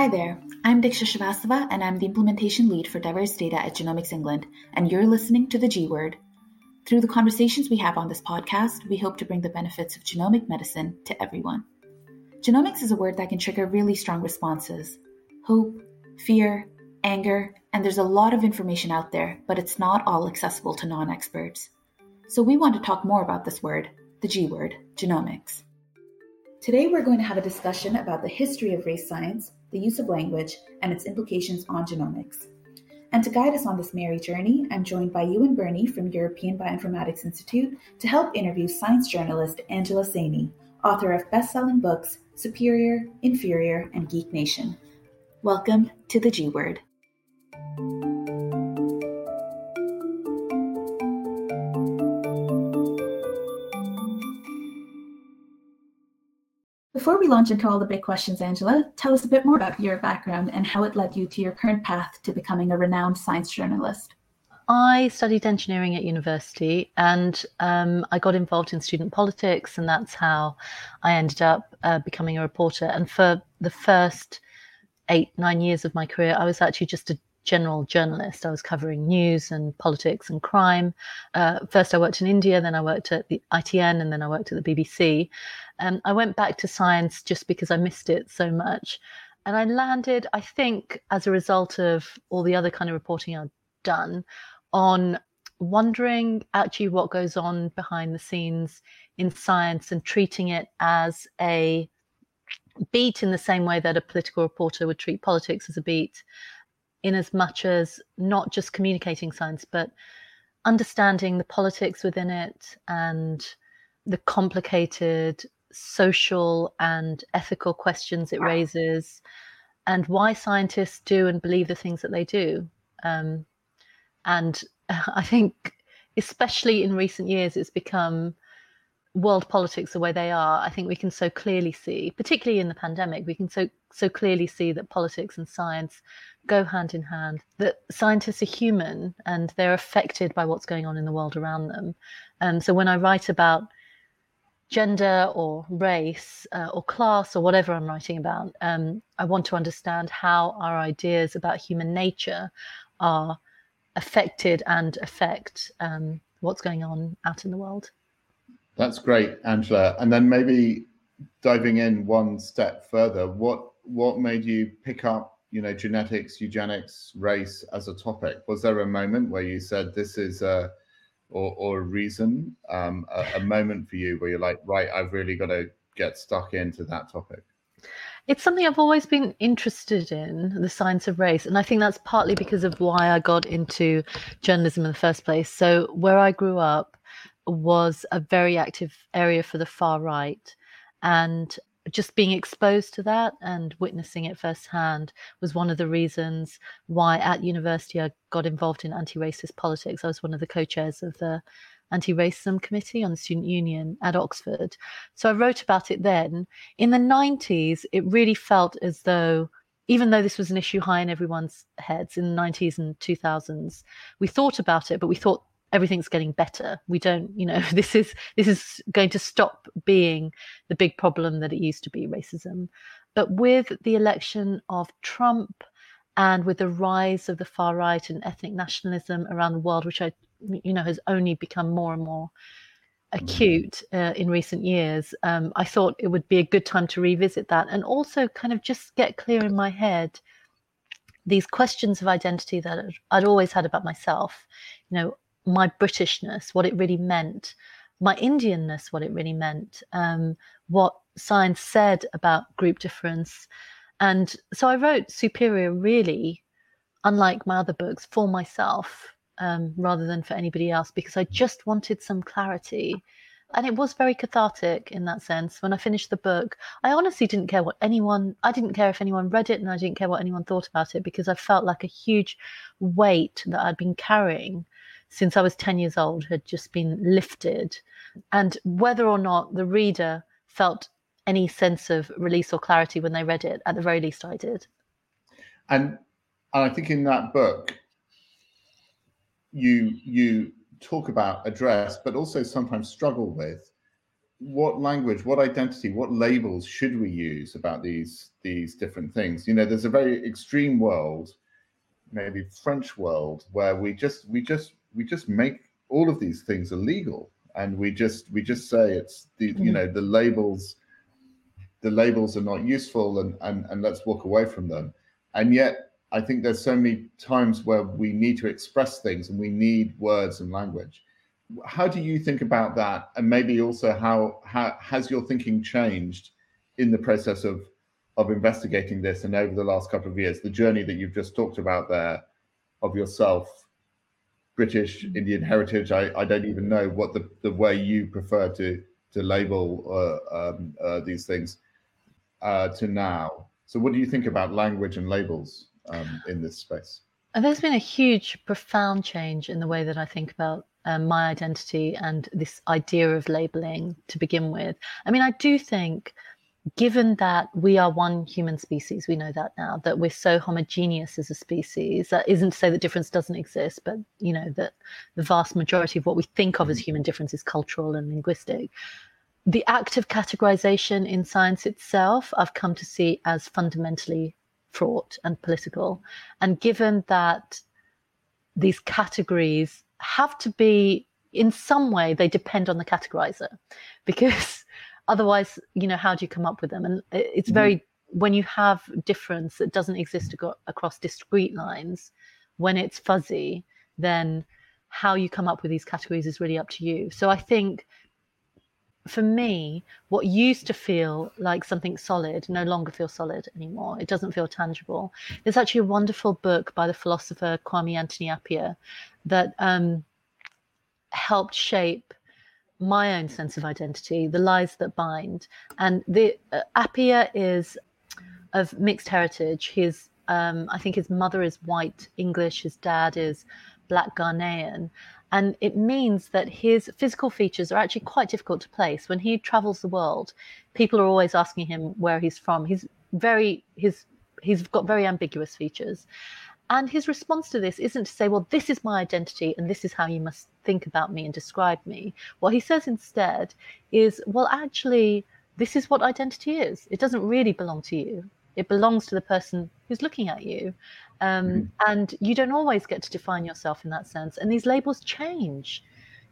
Hi there, I'm Diksha Srivastava and I'm the implementation lead for diverse data at Genomics England, and you're listening to the G Word. Through the conversations we have on this podcast, we hope to bring the benefits of genomic medicine to everyone. Genomics is a word that can trigger really strong responses hope, fear, anger, and there's a lot of information out there, but it's not all accessible to non experts. So we want to talk more about this word, the G word, genomics. Today we're going to have a discussion about the history of race science, the use of language, and its implications on genomics. And to guide us on this merry journey, I'm joined by Ewan Birney from European Bioinformatics Institute to help interview science journalist Angela Saini, author of best-selling books Superior, Inferior, and Geek Nation. Welcome to the G Word. Before we launch into all the big questions, Angela, tell us a bit more about your background and how it led you to your current path to becoming a renowned science journalist. I studied engineering at university and um, I got involved in student politics, and that's how I ended up uh, becoming a reporter. And for the first eight, nine years of my career, I was actually just a general journalist. I was covering news and politics and crime. Uh, first, I worked in India, then I worked at the ITN, and then I worked at the BBC. Um, I went back to science just because I missed it so much. And I landed, I think, as a result of all the other kind of reporting I'd done, on wondering actually what goes on behind the scenes in science and treating it as a beat in the same way that a political reporter would treat politics as a beat, in as much as not just communicating science, but understanding the politics within it and the complicated social and ethical questions it raises, and why scientists do and believe the things that they do. Um, and I think, especially in recent years, it's become world politics the way they are. I think we can so clearly see, particularly in the pandemic, we can so so clearly see that politics and science go hand in hand. That scientists are human and they're affected by what's going on in the world around them. And um, so when I write about gender or race uh, or class or whatever I'm writing about, um, I want to understand how our ideas about human nature are affected and affect um, what's going on out in the world. That's great, Angela. And then maybe diving in one step further, what what made you pick up, you know, genetics, eugenics, race as a topic? Was there a moment where you said this is a or, or a reason, um, a, a moment for you where you're like, right, I've really got to get stuck into that topic? It's something I've always been interested in, the science of race. And I think that's partly because of why I got into journalism in the first place. So, where I grew up was a very active area for the far right. And just being exposed to that and witnessing it firsthand was one of the reasons why at university I got involved in anti racist politics. I was one of the co chairs of the anti racism committee on the student union at Oxford. So I wrote about it then. In the 90s, it really felt as though even though this was an issue high in everyone's heads in the 90s and 2000s, we thought about it, but we thought everything's getting better. We don't you know this is this is going to stop being the big problem that it used to be racism. But with the election of trump and with the rise of the far right and ethnic nationalism around the world which i you know has only become more and more acute uh, in recent years um, i thought it would be a good time to revisit that and also kind of just get clear in my head these questions of identity that I'd always had about myself. You know, my Britishness, what it really meant, my Indianness, what it really meant, um, what science said about group difference. And so I wrote Superior really, unlike my other books, for myself um, rather than for anybody else because I just wanted some clarity. And it was very cathartic in that sense. When I finished the book, I honestly didn't care what anyone, I didn't care if anyone read it and I didn't care what anyone thought about it because I felt like a huge weight that I'd been carrying since I was 10 years old had just been lifted. And whether or not the reader felt any sense of release or clarity when they read it, at the very least, I did. And, and I think in that book, you you talk about address, but also sometimes struggle with what language, what identity, what labels should we use about these these different things? You know, there's a very extreme world, maybe French world, where we just we just we just make all of these things illegal, and we just we just say it's the mm. you know the labels the labels are not useful and, and and let's walk away from them. And yet i think there's so many times where we need to express things and we need words and language. How do you think about that? And maybe also how, how has your thinking changed in the process of of investigating this and over the last couple of years the journey that you've just talked about there of yourself british indian heritage i, I don't even know what the, the way you prefer to to label uh, um, uh, these things uh, to now so what do you think about language and labels um, in this space there's been a huge profound change in the way that i think about um, my identity and this idea of labeling to begin with. I mean, I do think, given that we are one human species, we know that now, that we're so homogeneous as a species. That isn't to say that difference doesn't exist, but you know that the vast majority of what we think of as mm. human difference is cultural and linguistic. The act of categorization in science itself, I've come to see as fundamentally fraught and political. And given that these categories have to be in some way they depend on the categorizer because otherwise you know how do you come up with them and it's mm-hmm. very mm-hmm. when you have difference that doesn't exist across discrete lines when it's fuzzy then how you come up with these categories is really up to you so i think for me, what used to feel like something solid no longer feels solid anymore. It doesn't feel tangible. There's actually a wonderful book by the philosopher Kwame Anthony Appiah that um, helped shape my own sense of identity, The Lies That Bind. And the uh, Appiah is of mixed heritage. His, um, I think his mother is white English, his dad is black Ghanaian. And it means that his physical features are actually quite difficult to place. When he travels the world, people are always asking him where he's from. He's very he's, he's got very ambiguous features. And his response to this isn't to say, well, this is my identity and this is how you must think about me and describe me. What he says instead is, well, actually, this is what identity is. It doesn't really belong to you. It belongs to the person who's looking at you. Um, mm-hmm. And you don't always get to define yourself in that sense. And these labels change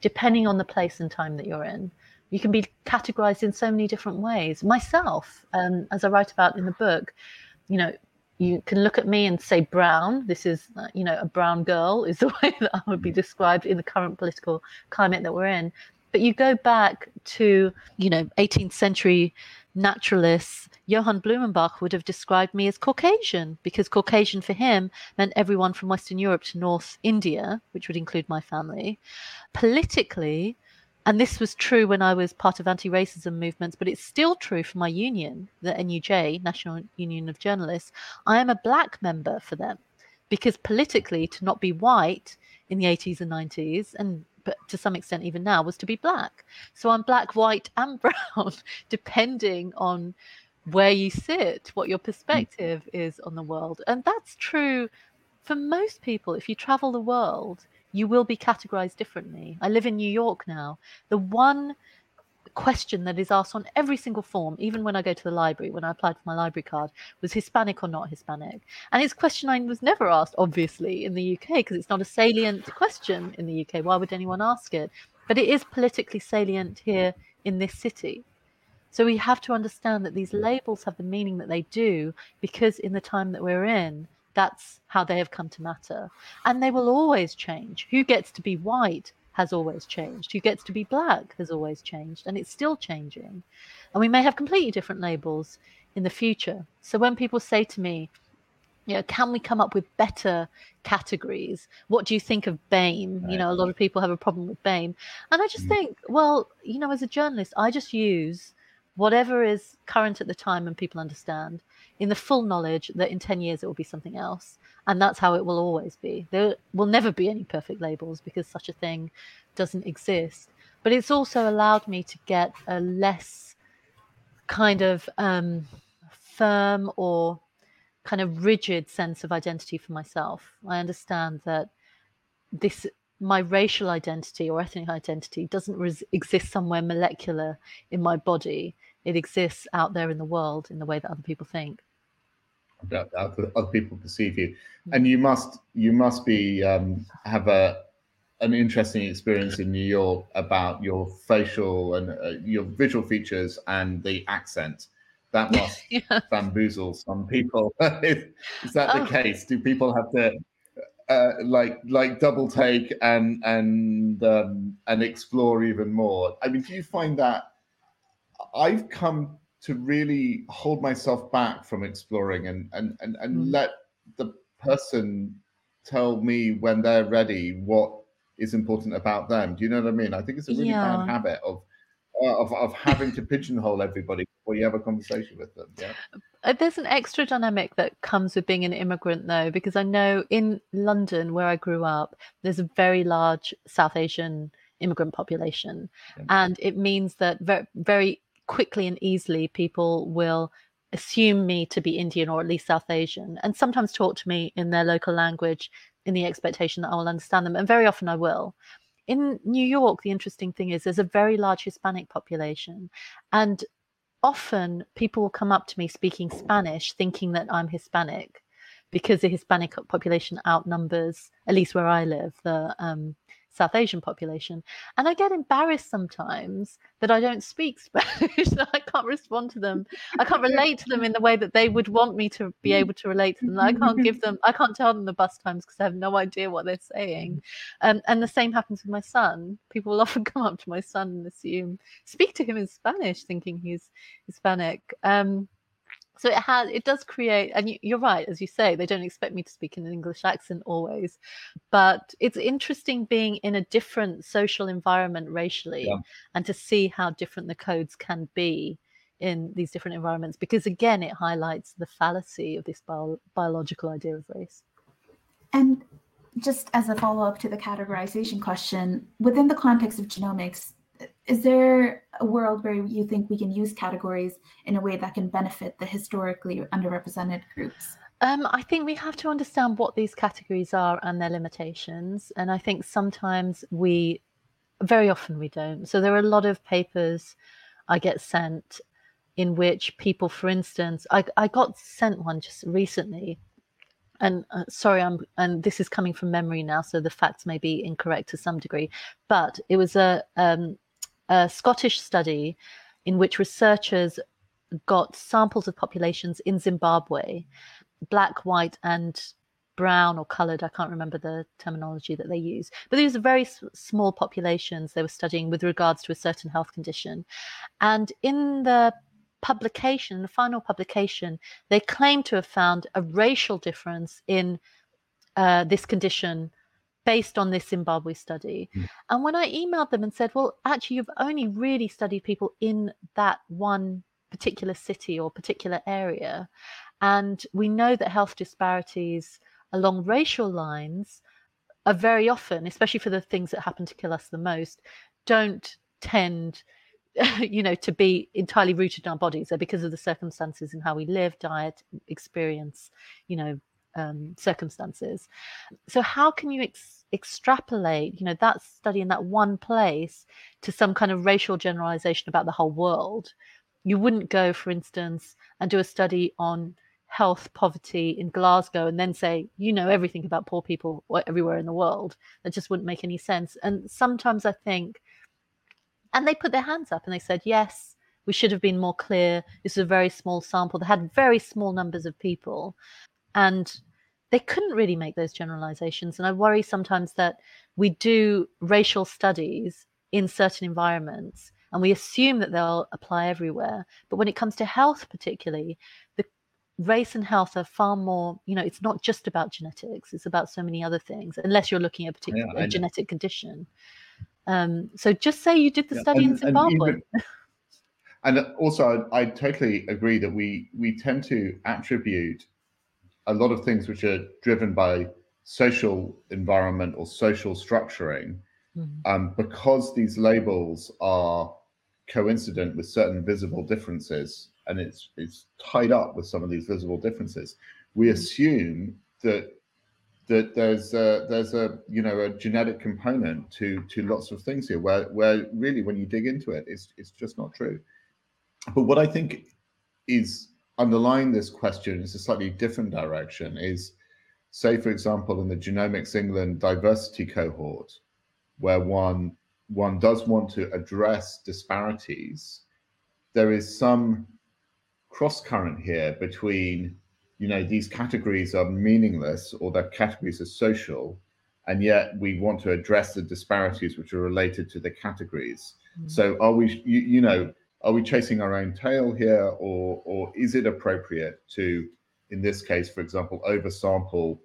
depending on the place and time that you're in. You can be categorized in so many different ways. Myself, um, as I write about in the book, you know, you can look at me and say brown. This is, uh, you know, a brown girl is the way that I would be mm-hmm. described in the current political climate that we're in. But you go back to, you know, 18th century naturalists, Johann Blumenbach would have described me as Caucasian because Caucasian for him meant everyone from Western Europe to North India, which would include my family. Politically, and this was true when I was part of anti-racism movements, but it's still true for my union, the NUJ, National Union of Journalists. I am a black member for them because politically, to not be white in the 80s and 90s, and but to some extent even now, was to be black. So I'm black, white, and brown, depending on where you sit, what your perspective is on the world. And that's true for most people. If you travel the world, you will be categorized differently. I live in New York now. The one question that is asked on every single form, even when I go to the library, when I applied for my library card, was Hispanic or not Hispanic. And it's a question I was never asked, obviously, in the UK, because it's not a salient question in the UK. Why would anyone ask it? But it is politically salient here in this city. So we have to understand that these labels have the meaning that they do because in the time that we're in, that's how they have come to matter. And they will always change. Who gets to be white has always changed. Who gets to be black has always changed, and it's still changing. And we may have completely different labels in the future. So when people say to me, you know, can we come up with better categories? What do you think of BAME? Right. You know, a lot of people have a problem with BAME. And I just mm. think, well, you know, as a journalist, I just use whatever is current at the time and people understand in the full knowledge that in 10 years it will be something else and that's how it will always be. There will never be any perfect labels because such a thing doesn't exist. But it's also allowed me to get a less kind of um, firm or kind of rigid sense of identity for myself. I understand that this my racial identity or ethnic identity doesn't res- exist somewhere molecular in my body. It exists out there in the world in the way that other people think. That other, other people perceive you, mm. and you must you must be um, have a an interesting experience in New York about your facial and uh, your visual features and the accent. That must yeah. bamboozle some people. is, is, that the oh. case? Do people have to uh, like like double take and and um, and explore even more. I mean, do you find that I've come to really hold myself back from exploring and and and, and mm. let the person tell me when they're ready what is important about them. Do you know what I mean? I think it's a really yeah. bad habit of of, of having to pigeonhole everybody before you have a conversation with them. Yeah. Uh, there's an extra dynamic that comes with being an immigrant, though, because I know in London, where I grew up, there's a very large South Asian immigrant population. Yeah. And it means that very, very quickly and easily people will assume me to be Indian or at least South Asian and sometimes talk to me in their local language in the expectation that I will understand them. And very often I will in New York, the interesting thing is there's a very large Hispanic population. And often people will come up to me speaking Spanish, thinking that I'm Hispanic because the Hispanic population outnumbers, at least where I live, the um, South Asian population. And I get embarrassed sometimes that I don't speak Spanish, that I can't respond to them. I can't relate to them in the way that they would want me to be able to relate to them. I can't give them, I can't tell them the bus times because I have no idea what they're saying. Um, and the same happens with my son. People will often come up to my son and assume, speak to him in Spanish, thinking he's Hispanic. Um, so it has it does create and you, are right as you say they don't expect me to speak in an english accent always but it's interesting being in a different social environment racially yeah. and to see how different the codes can be in these different environments because again it highlights the fallacy of this bio- biological idea of race and just as a follow-up to the categorization question within the context of genomics is there a world where you think we can use categories in a way that can benefit the historically underrepresented groups? Um, I think we have to understand what these categories are and their limitations. And I think sometimes we, very often we don't. So there are a lot of papers I get sent in which people, for instance, I, I got sent one just recently. And uh, sorry, I'm and this is coming from memory now, so the facts may be incorrect to some degree. But it was a um, a Scottish study in which researchers got samples of populations in Zimbabwe, black, white, and brown or colored. I can't remember the terminology that they use. But these are very s- small populations they were studying with regards to a certain health condition. And in the publication, the final publication, they claim to have found a racial difference in uh, this condition based on this Zimbabwe study. Mm. And when I emailed them and said, well, actually, you've only really studied people in that one particular city or particular area. And we know that health disparities along racial lines are very often, especially for the things that happen to kill us the most, don't tend you know to be entirely rooted in our bodies they're because of the circumstances and how we live diet experience you know um, circumstances. So how can you ex- extrapolate you know that study in that one place to some kind of racial generalization about the whole world? You wouldn't go for instance and do a study on health poverty in glasgow and then say you know everything about poor people everywhere in the world. That just wouldn't make any sense. And sometimes i think and they put their hands up and they said yes we should have been more clear. This is a very small sample. They had very small numbers of people and they couldn't really make those generalizations. And I worry sometimes that we do racial studies in certain environments and we assume that they'll apply everywhere. But when it comes to health, particularly, the race and health are far more, you know, it's not just about genetics, it's about so many other things, unless you're looking at a particular yeah, genetic condition. Um, so just say you did the yeah, study and, in Zimbabwe. And, even, and also, I, I totally agree that we we tend to attribute a lot of things which are driven by social environment or social structuring, mm-hmm. um, because these labels are coincident with certain visible differences and it's it's tied up with some of these visible differences, we mm-hmm. assume that that there's a, there's a you know a genetic component to to lots of things here where where really when you dig into it it's it's just not true but what i think is underlying this question is a slightly different direction is say for example in the genomics england diversity cohort where one one does want to address disparities there is some cross current here between you know these categories are meaningless or their categories are social and yet we want to address the disparities which are related to the categories mm-hmm. so are we you, you, know are we chasing our own tail here or or is it appropriate to in this case for example oversample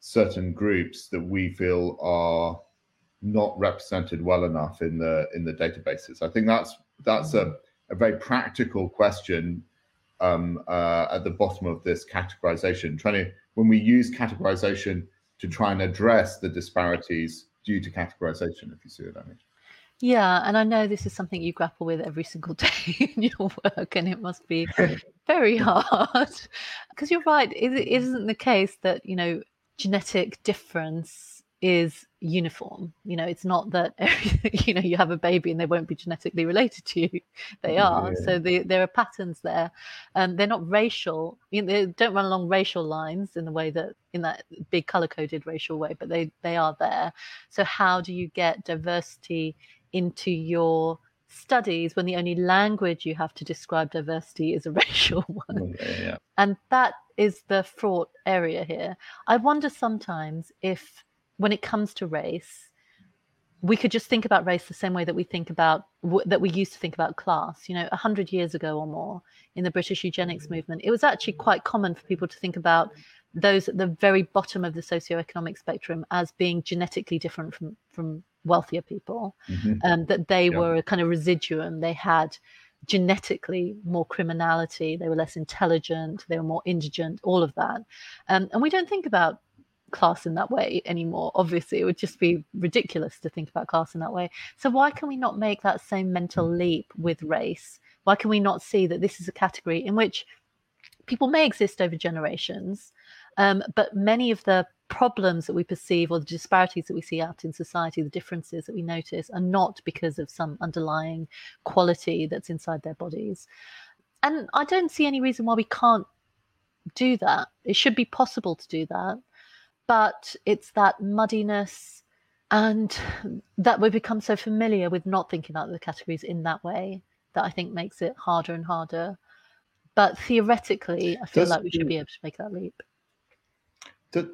certain groups that we feel are not represented well enough in the in the databases i think that's that's a, a very practical question um, uh, at the bottom of this categorization, trying to when we use categorization to try and address the disparities due to categorization, if you see what I mean. Yeah, and I know this is something you grapple with every single day in your work, and it must be very hard. Because you're right, it isn't the case that you know genetic difference is uniform. You know, it's not that you know you have a baby and they won't be genetically related to you. They are. Yeah. So the, there are patterns there. Um, they're not racial. You know, they don't run along racial lines in the way that in that big color coded racial way, but they they are there. So how do you get diversity into your studies when the only language you have to describe diversity is a racial one? Yeah, yeah. And that is the fraught area here. I wonder sometimes if when it comes to race, we could just think about race the same way that we think about that we used to think about class. You know, a hundred years ago or more in the British eugenics mm-hmm. movement, it was actually quite common for people to think about those at the very bottom of the socioeconomic spectrum as being genetically different from from wealthier people. Mm-hmm. Um, that they yeah. were a kind of residuum. They had genetically more criminality. They were less intelligent. They were more indigent. All of that, um, and we don't think about class in that way anymore. Obviously, it would just be ridiculous to think about class in that way. So, why can we not make that same mental leap with race? Why can we not see that this is a category in which people may exist over generations, um, but many of the problems that we perceive or the disparities that we see out in society, the differences that we notice, are not because of some underlying quality that's inside their bodies. And I don't see any reason why we can't do that. It should be possible to do that but it's that muddiness and that we become so familiar with not thinking about the categories in that way that I think makes it harder and harder. But theoretically, I feel does, like we should be able to make that leap.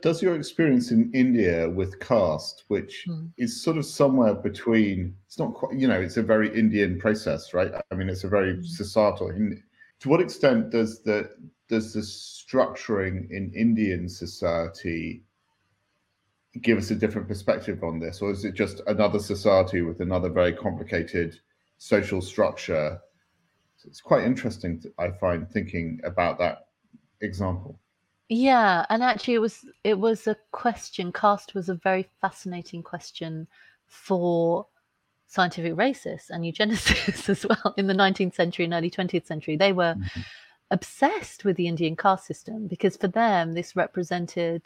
Does your experience in India with caste, which hmm. is sort of somewhere between, it's not quite, you know, it's a very Indian process, right? I mean, it's a very hmm. societal. To what extent does the does the structuring in Indian society give us a different perspective on this, or is it just another society with another very complicated social structure? It's quite interesting, I find, thinking about that example. Yeah, and actually, it was it was a question. Caste was a very fascinating question for scientific racists and eugenicists as well in the 19th century and early 20th century. They were mm-hmm. obsessed with the Indian caste system because for them this represented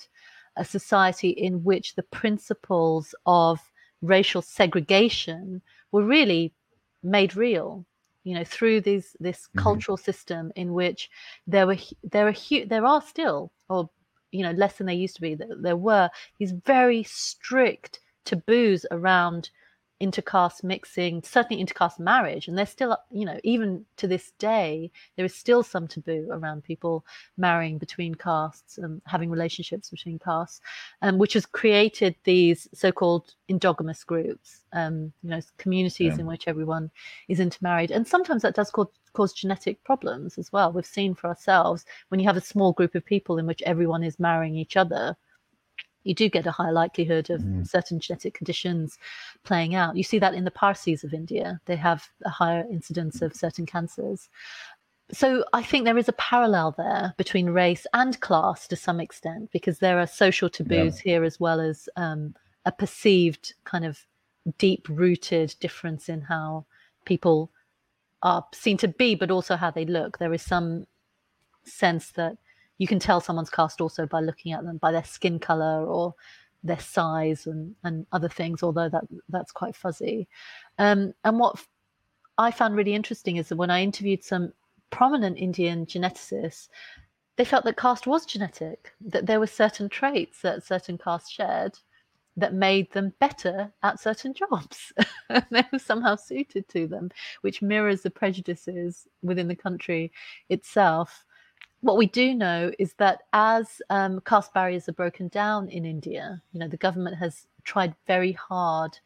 a society in which the principles of racial segregation were really made real you know through this this mm-hmm. cultural system in which there were there are there are still or you know less than there used to be there were these very strict taboos around intercaste mixing, certainly intercaste marriage. And there's still, you know, even to this day, there is still some taboo around people marrying between castes and having relationships between castes, um, which has created these so-called endogamous groups, um, you know, communities yeah. in which everyone is intermarried. And sometimes that does cause, cause genetic problems as well. We've seen for ourselves when you have a small group of people in which everyone is marrying each other you do get a higher likelihood of mm. certain genetic conditions playing out. You see that in the Parsis of India, they have a higher incidence of certain cancers. So I think there is a parallel there between race and class to some extent, because there are social taboos yeah. here as well as um, a perceived kind of deep rooted difference in how people are seen to be, but also how they look. There is some sense that you can tell someone's caste also by looking at them by their skin color or their size and, and other things, although that that's quite fuzzy. Um, and what I found really interesting is that when I interviewed some prominent Indian geneticists, they felt that caste was genetic, that there were certain traits that certain castes shared that made them better at certain jobs. they were somehow suited to them, which mirrors the prejudices within the country itself. What we do know is that as um, caste barriers are broken down in India, you know, the government has tried very hard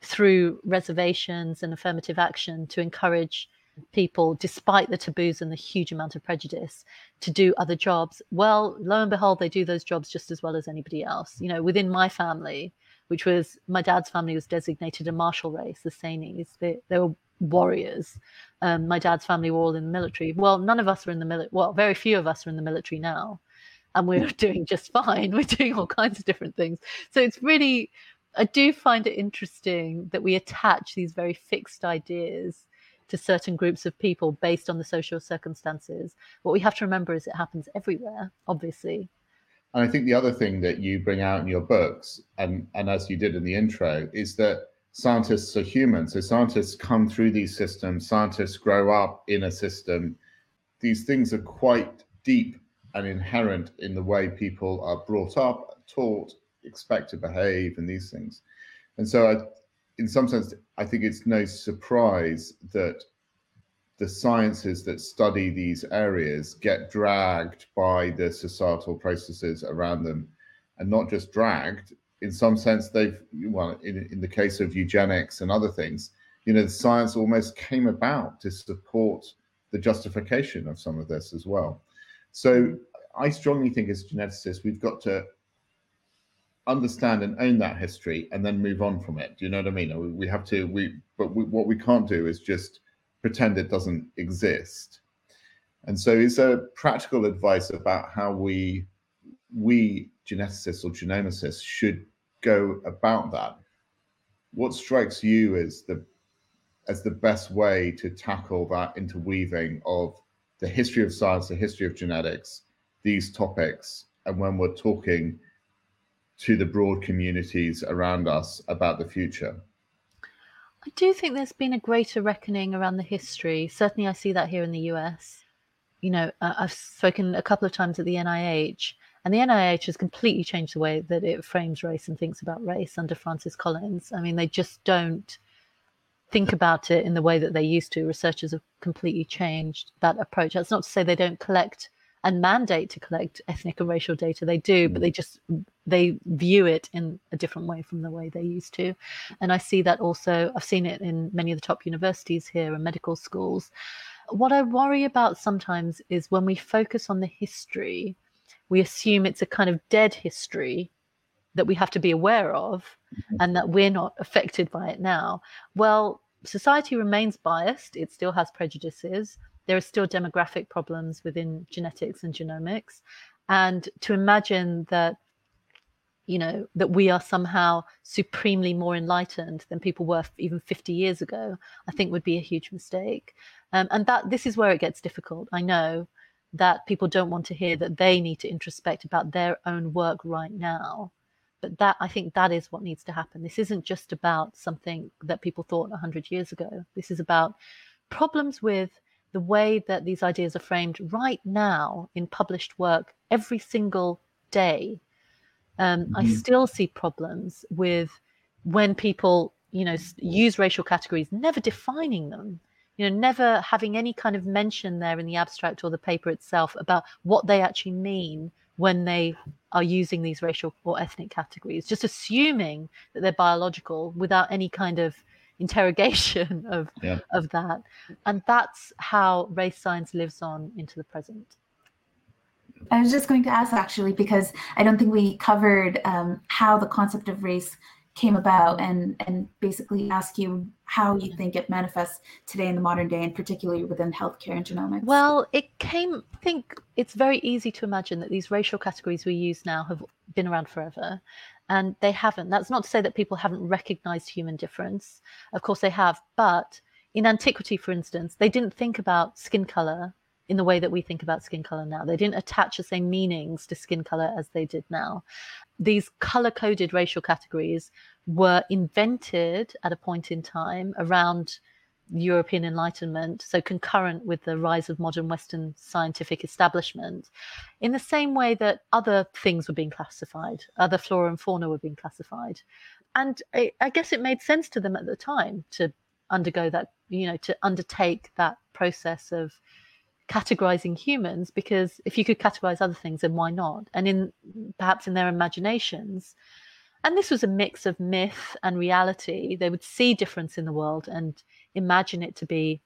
through reservations and affirmative action to encourage people, despite the taboos and the huge amount of prejudice, to do other jobs. Well, lo and behold, they do those jobs just as well as anybody else. You know, within my family, which was my dad's family was designated a martial race, the Sainis. They, they were warriors. Um, my dad's family were all in the military. Well, none of us are in the military. Well, very few of us are in the military now. And we're doing just fine. We're doing all kinds of different things. So it's really, I do find it interesting that we attach these very fixed ideas to certain groups of people based on the social circumstances. What we have to remember is it happens everywhere, obviously. And I think the other thing that you bring out in your books, and, and as you did in the intro, is that scientists are human. So scientists come through these systems, scientists grow up in a system. These things are quite deep and inherent in the way people are brought up, taught, expect to behave, and these things. And so I, in some sense, I think it's no surprise that the sciences that study these areas get dragged by the societal processes around them, and not just dragged. In some sense, they've well, in, in the case of eugenics and other things, you know, the science almost came about to support the justification of some of this as well. So I strongly think as geneticists, we've got to understand and own that history and then move on from it. Do you know what I mean? We have to, we, but we, what we can't do is just pretend it doesn't exist. And so, is there practical advice about how we, we geneticists or genomicists, should go about that? What strikes you as the as the best way to tackle that interweaving of the history of science, the history of genetics, these topics, and when we're talking to the broad communities around us about the future? I do think there's been a greater reckoning around the history. Certainly, I see that here in the US. You know, I've spoken a couple of times at the NIH, and the NIH has completely changed the way that it frames race and thinks about race under Francis Collins. I mean, they just don't think about it in the way that they used to. Researchers have completely changed that approach. That's not to say they don't collect and mandate to collect ethnic and racial data. They do, but they mm. just they view it in a different way from the way they used to. And I see that also. I've seen it in many of the top universities here and medical schools. What I worry about sometimes is when we focus on the history, we assume it's a kind of dead history that we have to be aware of mm-hmm. and that we're not affected by it now. Well, society remains biased, it still has prejudices there are still demographic problems within genetics and genomics. And to imagine that, you know, that we are somehow supremely more enlightened than people were even 50 years ago, I think would be a huge mistake. Um, and that this is where it gets difficult. I know that people don't want to hear that they need to introspect about their own work right now but that i think that is what needs to happen this isn't just about something that people thought 100 years ago this is about problems with the way that these ideas are framed right now in published work every single day. Um, mm-hmm. I still see problems with when people, you know, use racial categories, never defining them, you know, never having any kind of mention there in the abstract or the paper itself about what they actually mean when they are using these racial or ethnic categories, just assuming that they're biological without any kind of interrogation of yeah. of that. And that's how race science lives on into the present. I was just going to ask actually because i don't think we covered um, how the concept of race came about and and basically ask you how you think it manifests today in the modern day and particularly within healthcare and genomics well it came i think it's very easy to imagine that these racial categories we use now have been around forever and they haven't that's not to say that people haven't recognized human difference of course they have but in antiquity for instance they didn't think about skin color in the way that we think about skin color now. They didn't attach the same meanings to skin color as they did now. These color coded racial categories were invented at a point in time around European Enlightenment, so concurrent with the rise of modern Western scientific establishment, in the same way that other things were being classified, other flora and fauna were being classified. And I, I guess it made sense to them at the time to undergo that, you know, to undertake that process of categorizing humans because if you could categorize other things then why not and in perhaps in their imaginations and this was a mix of myth and reality they would see difference in the world and imagine it to be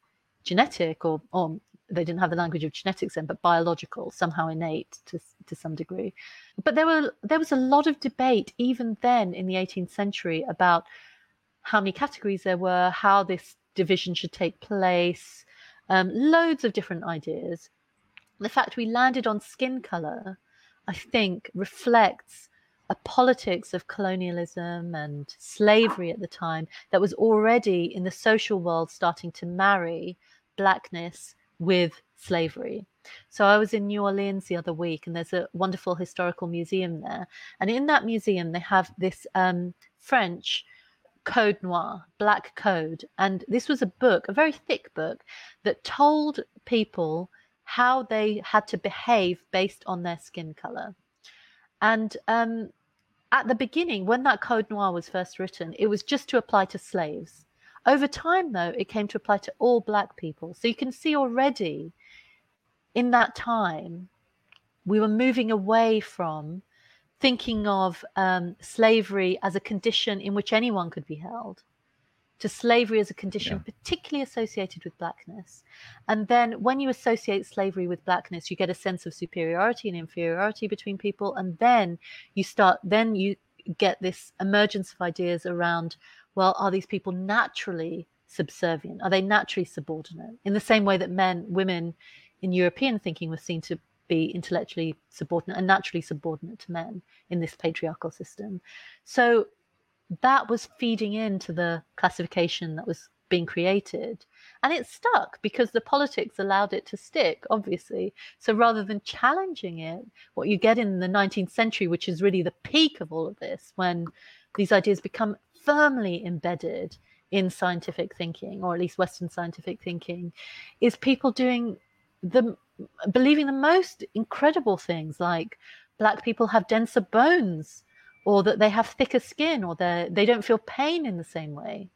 genetic or, or they didn't have the language of genetics then, but biological, somehow innate to, to some degree. But there were there was a lot of debate even then in the 18th century about how many categories there were, how this division should take place, um, loads of different ideas. The fact we landed on skin color, I think, reflects a politics of colonialism and slavery at the time that was already in the social world starting to marry blackness with slavery. So I was in New Orleans the other week, and there's a wonderful historical museum there. And in that museum, they have this um, French code noir, black code. And this was a book, a very thick book, that told people how they had to behave based on their skin color. And um, at the beginning, when that Code Noir was first written, it was just to apply to slaves. Over time, though, it came to apply to all black people. So you can see already in that time, we were moving away from thinking of um, slavery as a condition in which anyone could be held to slavery as a condition yeah. particularly associated with blackness. And then when you associate slavery with blackness you get a sense of superiority and inferiority between people and then you start then you get this emergence of ideas around well are these people naturally subservient? Are they naturally subordinate? In the same way that men women in european thinking were seen to be intellectually subordinate and naturally subordinate to men in this patriarchal system so that was feeding into the classification that was being created. And it stuck because the politics allowed it to stick, obviously. So rather than challenging it, what you get in the 19th century, which is really the peak of all of this, when these ideas become firmly embedded in scientific thinking, or at least Western scientific thinking, is people doing the believing the most incredible things like black people have denser bones or that they have thicker skin or they they don't feel pain in the same way.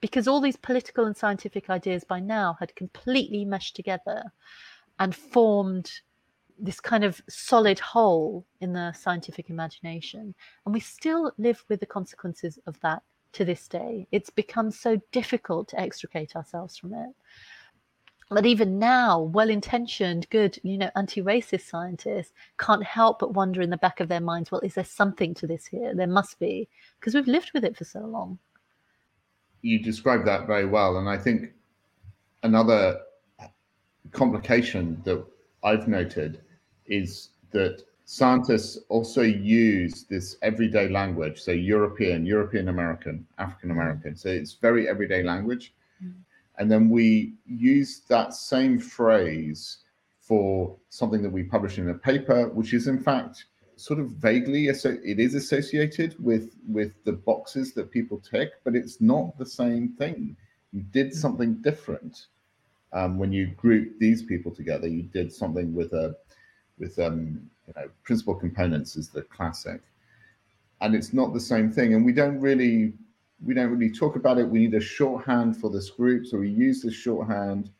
Because all these political and scientific ideas by now had completely meshed together and formed this kind of solid whole in the scientific imagination. And we still live with the consequences of that to this day. It's become so difficult to extricate ourselves from it but even now, well intentioned, good, you know, anti racist scientists can't help but wonder in the back of their minds, well, is there something to this here? There must be, because we've lived with it for so long. You described that very well. And I think another complication that I've noted is that scientists also use this everyday language, so European, European American, African American. So it's very everyday language mm. And then we use that same phrase for something that we publish in a paper, which is in fact sort of vaguely it is associated with with the boxes that people tick, but it's not the same thing. You did something different um, when you group these people together. You did something with a with um, you know principal components is the classic, and it's not the same thing. And we don't really we don't really talk about it. We need a shorthand for this group, so we use this shorthand,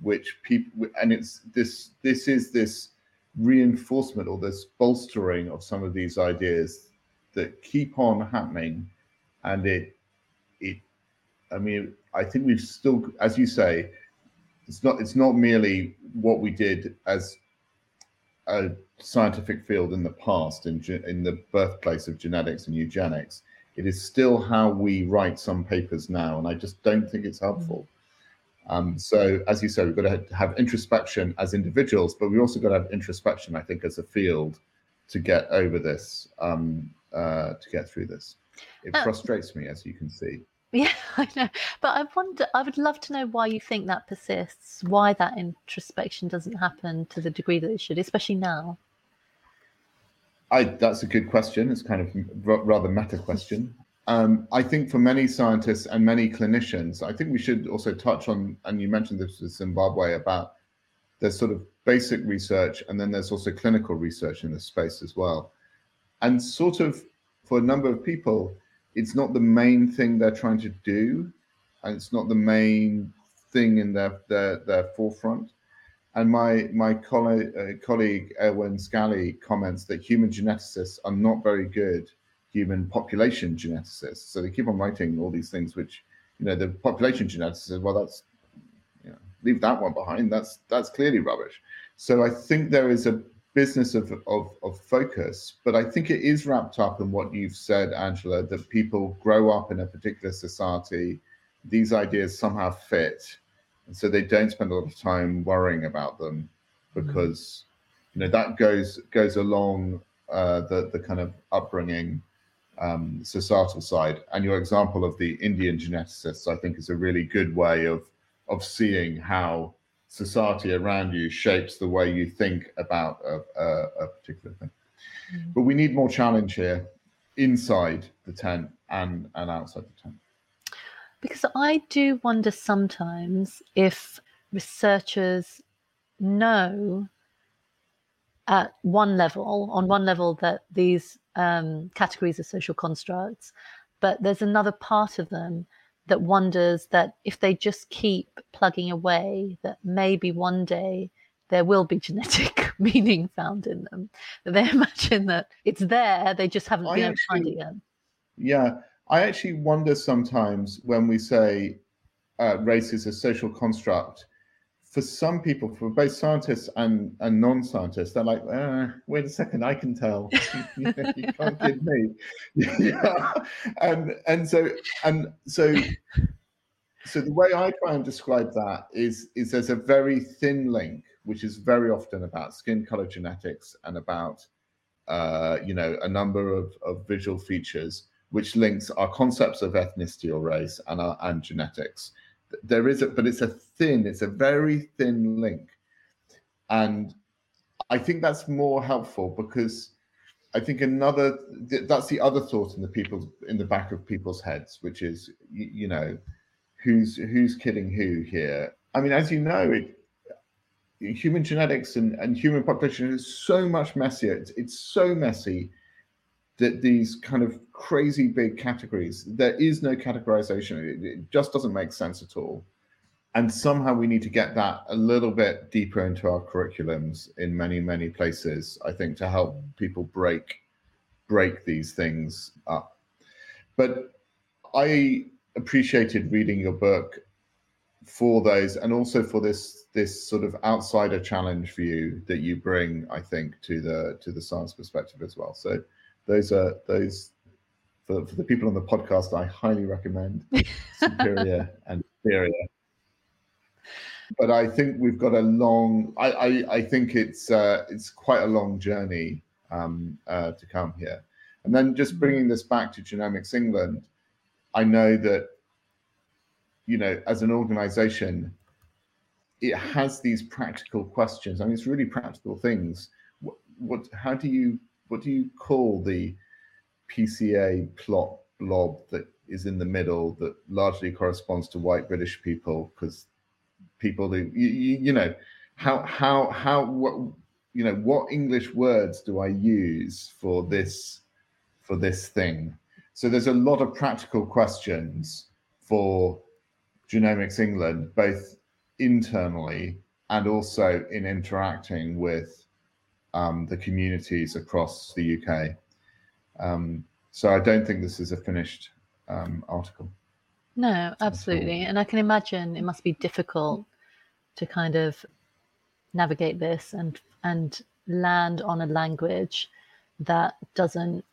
which people and it's this this is this reinforcement or this bolstering of some of these ideas that keep on happening, and it it I mean I think we've still, as you say, it's not it's not merely what we did as a scientific field in the past in in the birthplace of genetics and eugenics it is still how we write some papers now, and I just don't think it's helpful. Um, so, as you said, we've got to have introspection as individuals, but we've also got to have introspection, I think, as a field to get over this, um, uh, to get through this. It uh, frustrates me, as you can see. Yeah, I know. But I wonder, I would love to know why you think that persists, why that introspection doesn't happen to the degree that it should, especially now. I, that's a good question. It's kind of r- rather meta question. Um, I think for many scientists and many clinicians, I think we should also touch on, and you mentioned this with Zimbabwe about there's sort of basic research and then there's also clinical research in this space as well. And sort of for a number of people, it's not the main thing they're trying to do, and it's not the main thing in their their, their forefront. And my my colleague, uh, colleague Aylwyn Scally comments that human geneticists are not very good human population geneticists. So they keep on writing all these things, which you know the population geneticists. Well, that's you know leave that one behind. That's that's clearly rubbish. So I think there is a business of, of, of focus, but I think it is wrapped up in what you've said, Angela, that people grow up in a particular society, these ideas somehow fit, and so they don't spend a lot of time worrying about them because you know that goes goes along uh, the the kind of upbringing um, societal side. And your example of the Indian geneticists, I think, is a really good way of of seeing how society around you shapes the way you think about a, a, a particular thing. Mm. But we need more challenge here inside the tent and, and outside the tent. Because I do wonder sometimes if researchers know at one level, on one level, that these um, categories are social constructs, but there's another part of them that wonders that if they just keep plugging away, that maybe one day there will be genetic meaning found in them. They imagine that it's there, they just haven't I been able to find it yet. Yeah, I actually wonder sometimes when we say uh, race is a social construct for some people, for both scientists and, and non-scientists, they're like, uh, wait a second, I can tell. you, you can't kid me. yeah. And and so and so so the way I try and describe that is is there's a very thin link, which is very often about skin color genetics and about uh, you know a number of, of visual features, which links our concepts of ethnicity or race and our, and genetics. There is a but it's a thin it's a very thin link. And i think that's more helpful because i think another that's the other thought in the people in the back of people's heads which is you, you know who's who's killing who here? I mean as you know it, human genetics and, and human population is so much messier. It's, it's so messy that these kind of crazy big categories, there is no categorization. It, it, just doesn't make sense at all. And somehow we need to get that a little bit deeper into our curriculums in many, many places, I think, to help people break break these things up. But I appreciated reading your book for those and also for this this sort of outsider challenge you that you bring, I think, to the to the science perspective as well. So those are those for, for the people on the podcast. I highly recommend Superior and Inferior. But I think we've got a long. I I, I think it's uh, it's quite a long journey um, uh, to come here. And then just bringing this back to Genomics England, I know that you know as an organization it has these practical questions. I mean, it's really practical things. What, what how do you what do you call the PCA plot blob that is in the middle that largely corresponds to white British people because people who you, you, you, know how how how what you know what English words do I use for this for this thing? So there's a lot of practical questions for Genomics England, both internally and also in interacting with um, the communities across the UK. Um, so I don't think this is a finished um, article. No, absolutely. And I can imagine it must be difficult to kind of navigate this and and land on a language that doesn't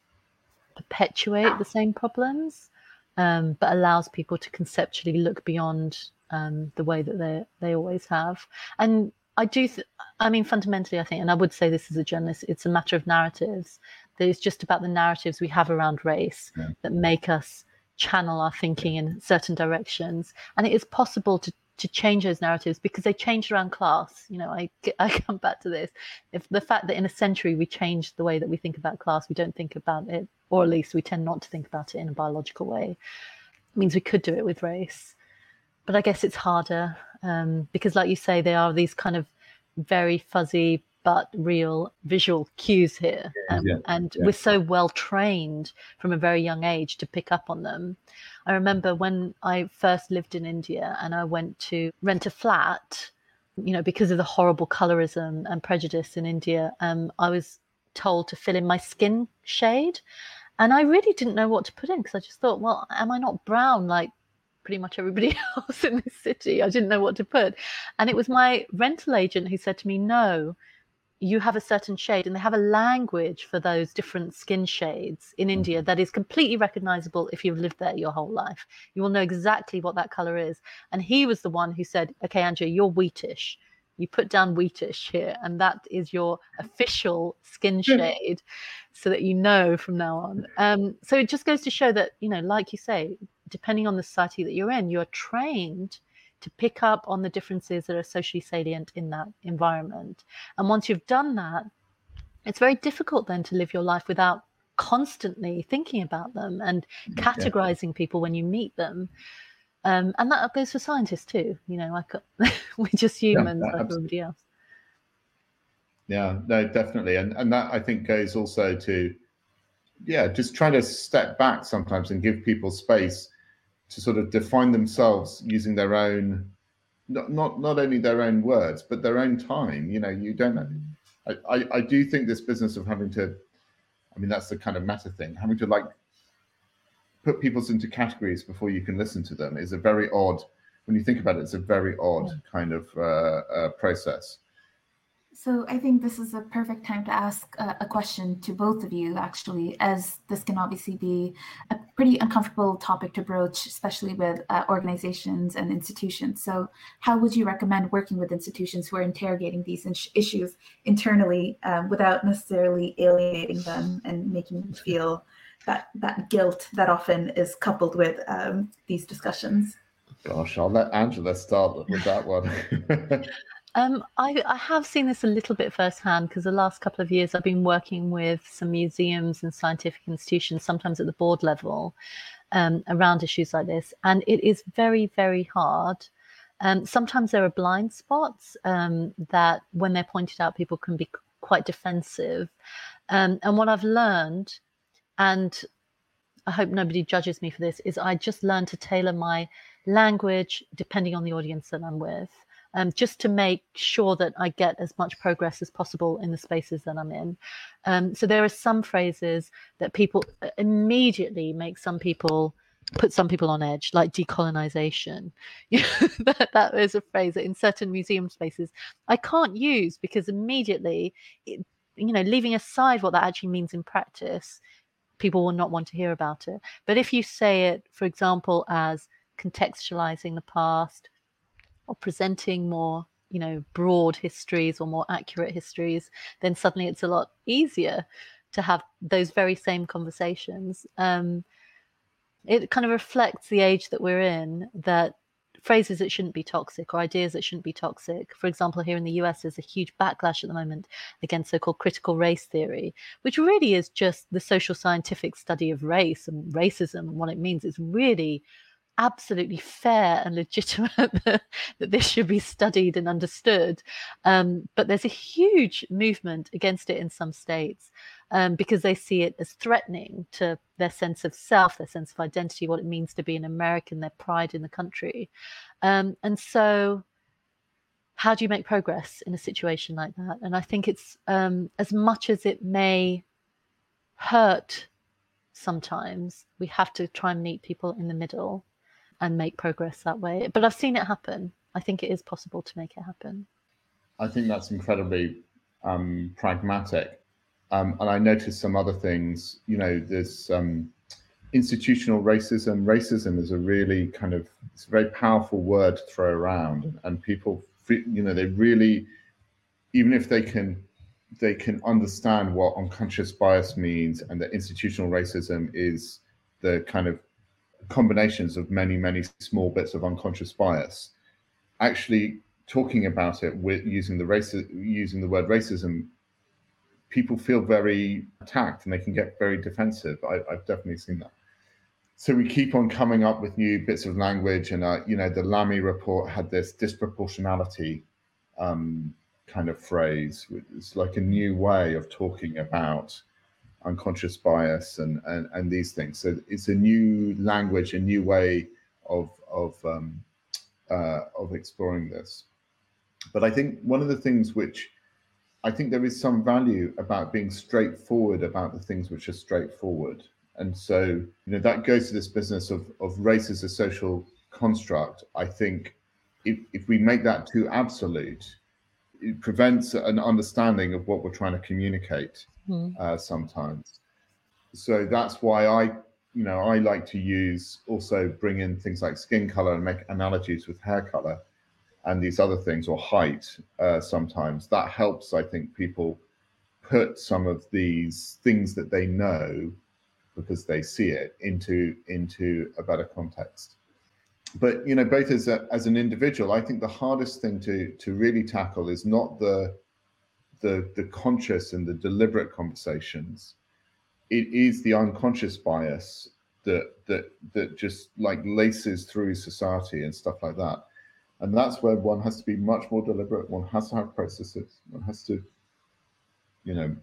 perpetuate the same problems, um, but allows people to conceptually look beyond um, the way that they they always have. And I do. Th- I mean, fundamentally, I think, and I would say this as a journalist, it's a matter of narratives. It's just about the narratives we have around race yeah. that make us channel our thinking in certain directions. And it is possible to to change those narratives because they changed around class. You know, I, I come back to this. If the fact that in a century we changed the way that we think about class, we don't think about it, or at least we tend not to think about it in a biological way, means we could do it with race. But I guess it's harder um, because, like you say, there are these kind of very fuzzy but real visual cues here. Um, yeah, and yeah. we're so well trained from a very young age to pick up on them. I remember when I first lived in India and I went to rent a flat, you know, because of the horrible colorism and prejudice in India, um, I was told to fill in my skin shade. And I really didn't know what to put in because I just thought, well, am I not brown like pretty much everybody else in this city? I didn't know what to put. And it was my rental agent who said to me, no, you have a certain shade and they have a language for those different skin shades in mm-hmm. India that is completely recognizable if you've lived there your whole life. You will know exactly what that color is. And he was the one who said, Okay, Angela, you're wheatish. You put down wheatish here, and that is your official skin shade so that you know from now on. Um, so it just goes to show that, you know, like you say, depending on the society that you're in, you're trained to pick up on the differences that are socially salient in that environment. And once you've done that, it's very difficult then to live your life without constantly thinking about them and mm, categorizing yeah. people when you meet them. Um, and that goes for scientists too. You know, like we're just humans yeah, like everybody else. Yeah, no, definitely, and and that I think goes also to, yeah, just trying to step back sometimes and give people space to sort of define themselves using their own not not not only their own words but their own time. You know you don't I, I, I do think this business of having to i mean that's the kind of meta thing. Having to like put people's into categories before you can listen to them is a very odd when you think about it it's a very odd kind of uh, uh, process so I think this is a perfect time to ask a, a, question to both of you, actually, as this can obviously be a pretty uncomfortable topic to broach, especially with uh, organizations and institutions. So, how would you recommend working with institutions who are interrogating these issues internally um, without necessarily alienating them and making them feel that that guilt that often is coupled with um, these discussions? Gosh, I'll let Angela start with that one. Um, I, I, have seen this a little bit firsthand because the last couple of years I've been working with some museums and scientific institutions, sometimes at the board level, um, around issues like this. And it is very, very hard. Um, sometimes there are blind spots um, that, when they're pointed out, people can be quite defensive. Um, and what I've learned, and I hope nobody judges me for this, is I just learned to tailor my language depending on the audience that I'm with um, just to make sure that I get as much progress as possible in the spaces that I'm in. Um, so there are some phrases that people uh, immediately make some people put some people on edge, like decolonization. that, that is a phrase that in certain museum spaces I can't use because immediately, it, you know, leaving aside what that actually means in practice, people will not want to hear about it. But if you say it, for example, as contextualizing the past, or presenting more you know broad histories or more accurate histories then suddenly it's a lot easier to have those very same conversations um, it kind of reflects the age that we're in that phrases that shouldn't be toxic or ideas that shouldn't be toxic. For example, here in the US, there's a huge backlash at the moment against so called critical race theory, which really is just the social scientific study of race and racism and what it means. It's really absolutely fair and legitimate that, this should be studied and understood. Um, but there's a huge movement against it in some states um, because they see it as threatening to their sense of self, their sense of identity, what it means to be an American, their pride in the country. Um, and so, how do you make progress in a situation like that? And I think it's um, as much as it may hurt sometimes, we have to try and meet people in the middle and make progress that way. But I've seen it happen. I think it is possible to make it happen. I think that's incredibly um, pragmatic. Um, and I noticed some other things. You know, there's um, institutional racism. Racism is a really kind of it's a very powerful word to throw around, and people, you know, they really, even if they can, they can understand what unconscious bias means, and that institutional racism is the kind of combinations of many, many small bits of unconscious bias. Actually, talking about it with using the race, using the word racism, people feel very attacked and they can get very defensive. I, have definitely seen that. So we keep on coming up with new bits of language, and uh, you know, the Lammy report had this disproportionality um, kind of phrase. It's like a new way of talking about unconscious bias and, and, and these things. So it's a new language, a new way of of um, uh, of exploring this. But I think one of the things which I think there is some value about being straightforward about the things which are straightforward. And so, you know, that goes to this business of, of race as a social construct. I think if, if we make that too absolute, it prevents an understanding of what we're trying to communicate mm. uh, sometimes. So that's why I, you know, I like to use also bring in things like skin color and make analogies with hair color and these other things or height uh, sometimes. That helps, I think, people put some of these things that they know because they see it into into a better context but you know both as a, as an individual i think the hardest thing to to really tackle is not the the the conscious and the deliberate conversations. It is the unconscious bias that that that just like laces through society and stuff like that. And that's where one has to be much more deliberate. One has to have processes. One has to you know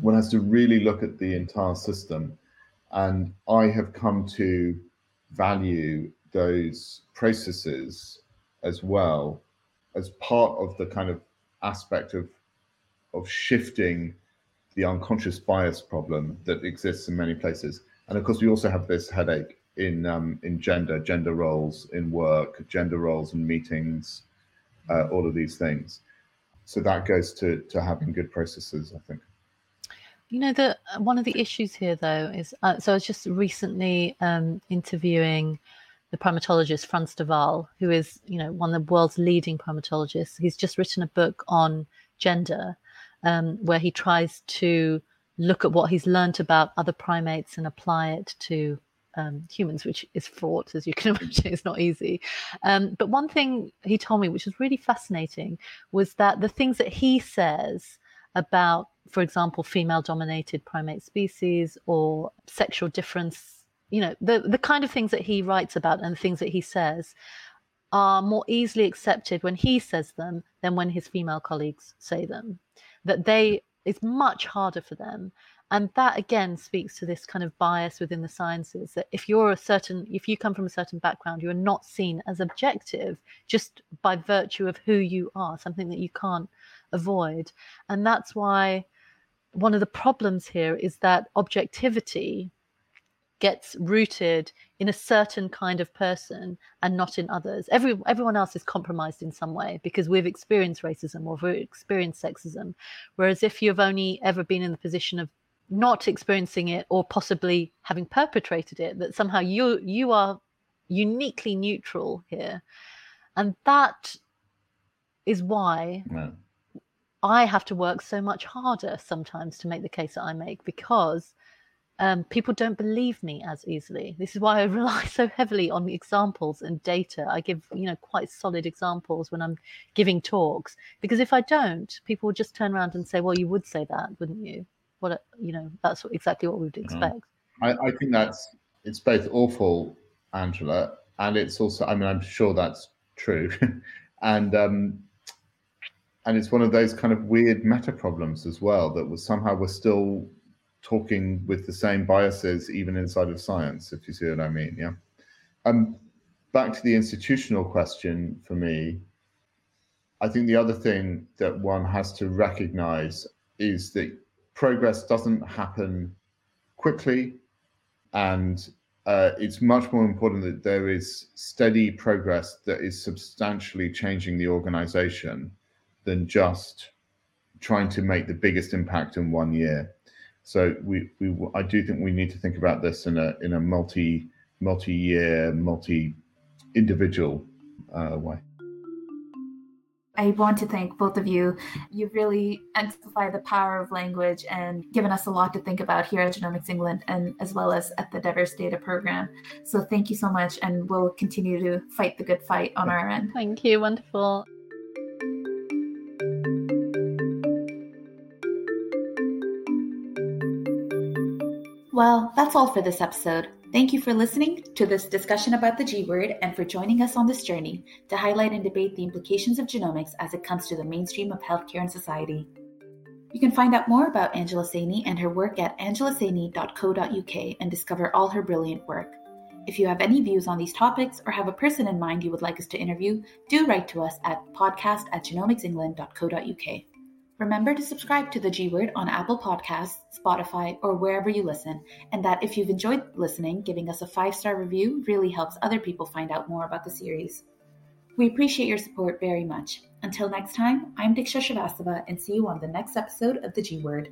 one has to really look at the entire system. And i have come to value those processes as well as part of the kind of aspect of of shifting the unconscious bias problem that exists in many places. And of course, we also have this headache in um, in gender, gender roles in work, gender roles in meetings, uh, all of these things. So that goes to to having good processes, I think. You know, the one of the issues here, though, is uh, so I was just recently um, interviewing the primatologist Frans de Waal, who is, you know, one of the world's leading primatologists. He's just written a book on gender, um, where he tries to look at what he's learned about other primates and apply it to um, humans, which is fraught, as you can imagine, it's not easy. Um, but one thing he told me, which was really fascinating, was that the things that he says about, for example, female dominated primate species or sexual difference you know the the kind of things that he writes about and the things that he says are more easily accepted when he says them than when his female colleagues say them. That they it's much harder for them. And that again speaks to this kind of bias within the sciences that if you're a certain if you come from a certain background you're not seen as objective just by virtue of who you are something that you can't avoid. And that's why one of the problems here is that objectivity gets rooted in a certain kind of person and not in others. Every everyone else is compromised in some way because we've experienced racism or we've experienced sexism. Whereas if you've only ever been in the position of not experiencing it or possibly having perpetrated it, that somehow you you are uniquely neutral here. And that is why yeah. I have to work so much harder sometimes to make the case that I make because um, people don't believe me as easily. This is why I rely so heavily on examples and data. I give, you know, quite solid examples when I'm giving talks because if I don't, people will just turn around and say, "Well, you would say that, wouldn't you?" What you know, that's exactly what we would mm-hmm. expect. I, I think that's it's both awful, Angela, and it's also. I mean, I'm sure that's true, and um, and it's one of those kind of weird meta problems as well that was somehow we're still talking with the same biases even inside of science, if you see what I mean. Yeah. Um, back to the institutional question for me, I think the other thing that one has to recognize is that progress doesn't happen quickly and uh, it's much more important that there is steady progress that is substantially changing the organization than just trying to make the biggest impact in one year. So we, we I do think we need to think about this in a in a multi multi year multi individual uh, way. I want to thank both of you. You've really amplified the power of language and given us a lot to think about here at Genomics England and as well as at the Diverse Data Program. So thank you so much, and we'll continue to fight the good fight on our end. Thank you. Wonderful. Well, that's all for this episode. Thank you for listening to this discussion about the G word and for joining us on this journey to highlight and debate the implications of genomics as it comes to the mainstream of healthcare and society. You can find out more about Angela Saini and her work at angelasaini.co.uk and discover all her brilliant work. If you have any views on these topics or have a person in mind you would like us to interview, do write to us at podcast at genomicsengland.co.uk. Remember to subscribe to the G Word on Apple Podcasts, Spotify, or wherever you listen, and that if you've enjoyed listening, giving us a five star review really helps other people find out more about the series. We appreciate your support very much. Until next time, I'm Diksha Srivastava, and see you on the next episode of the G Word.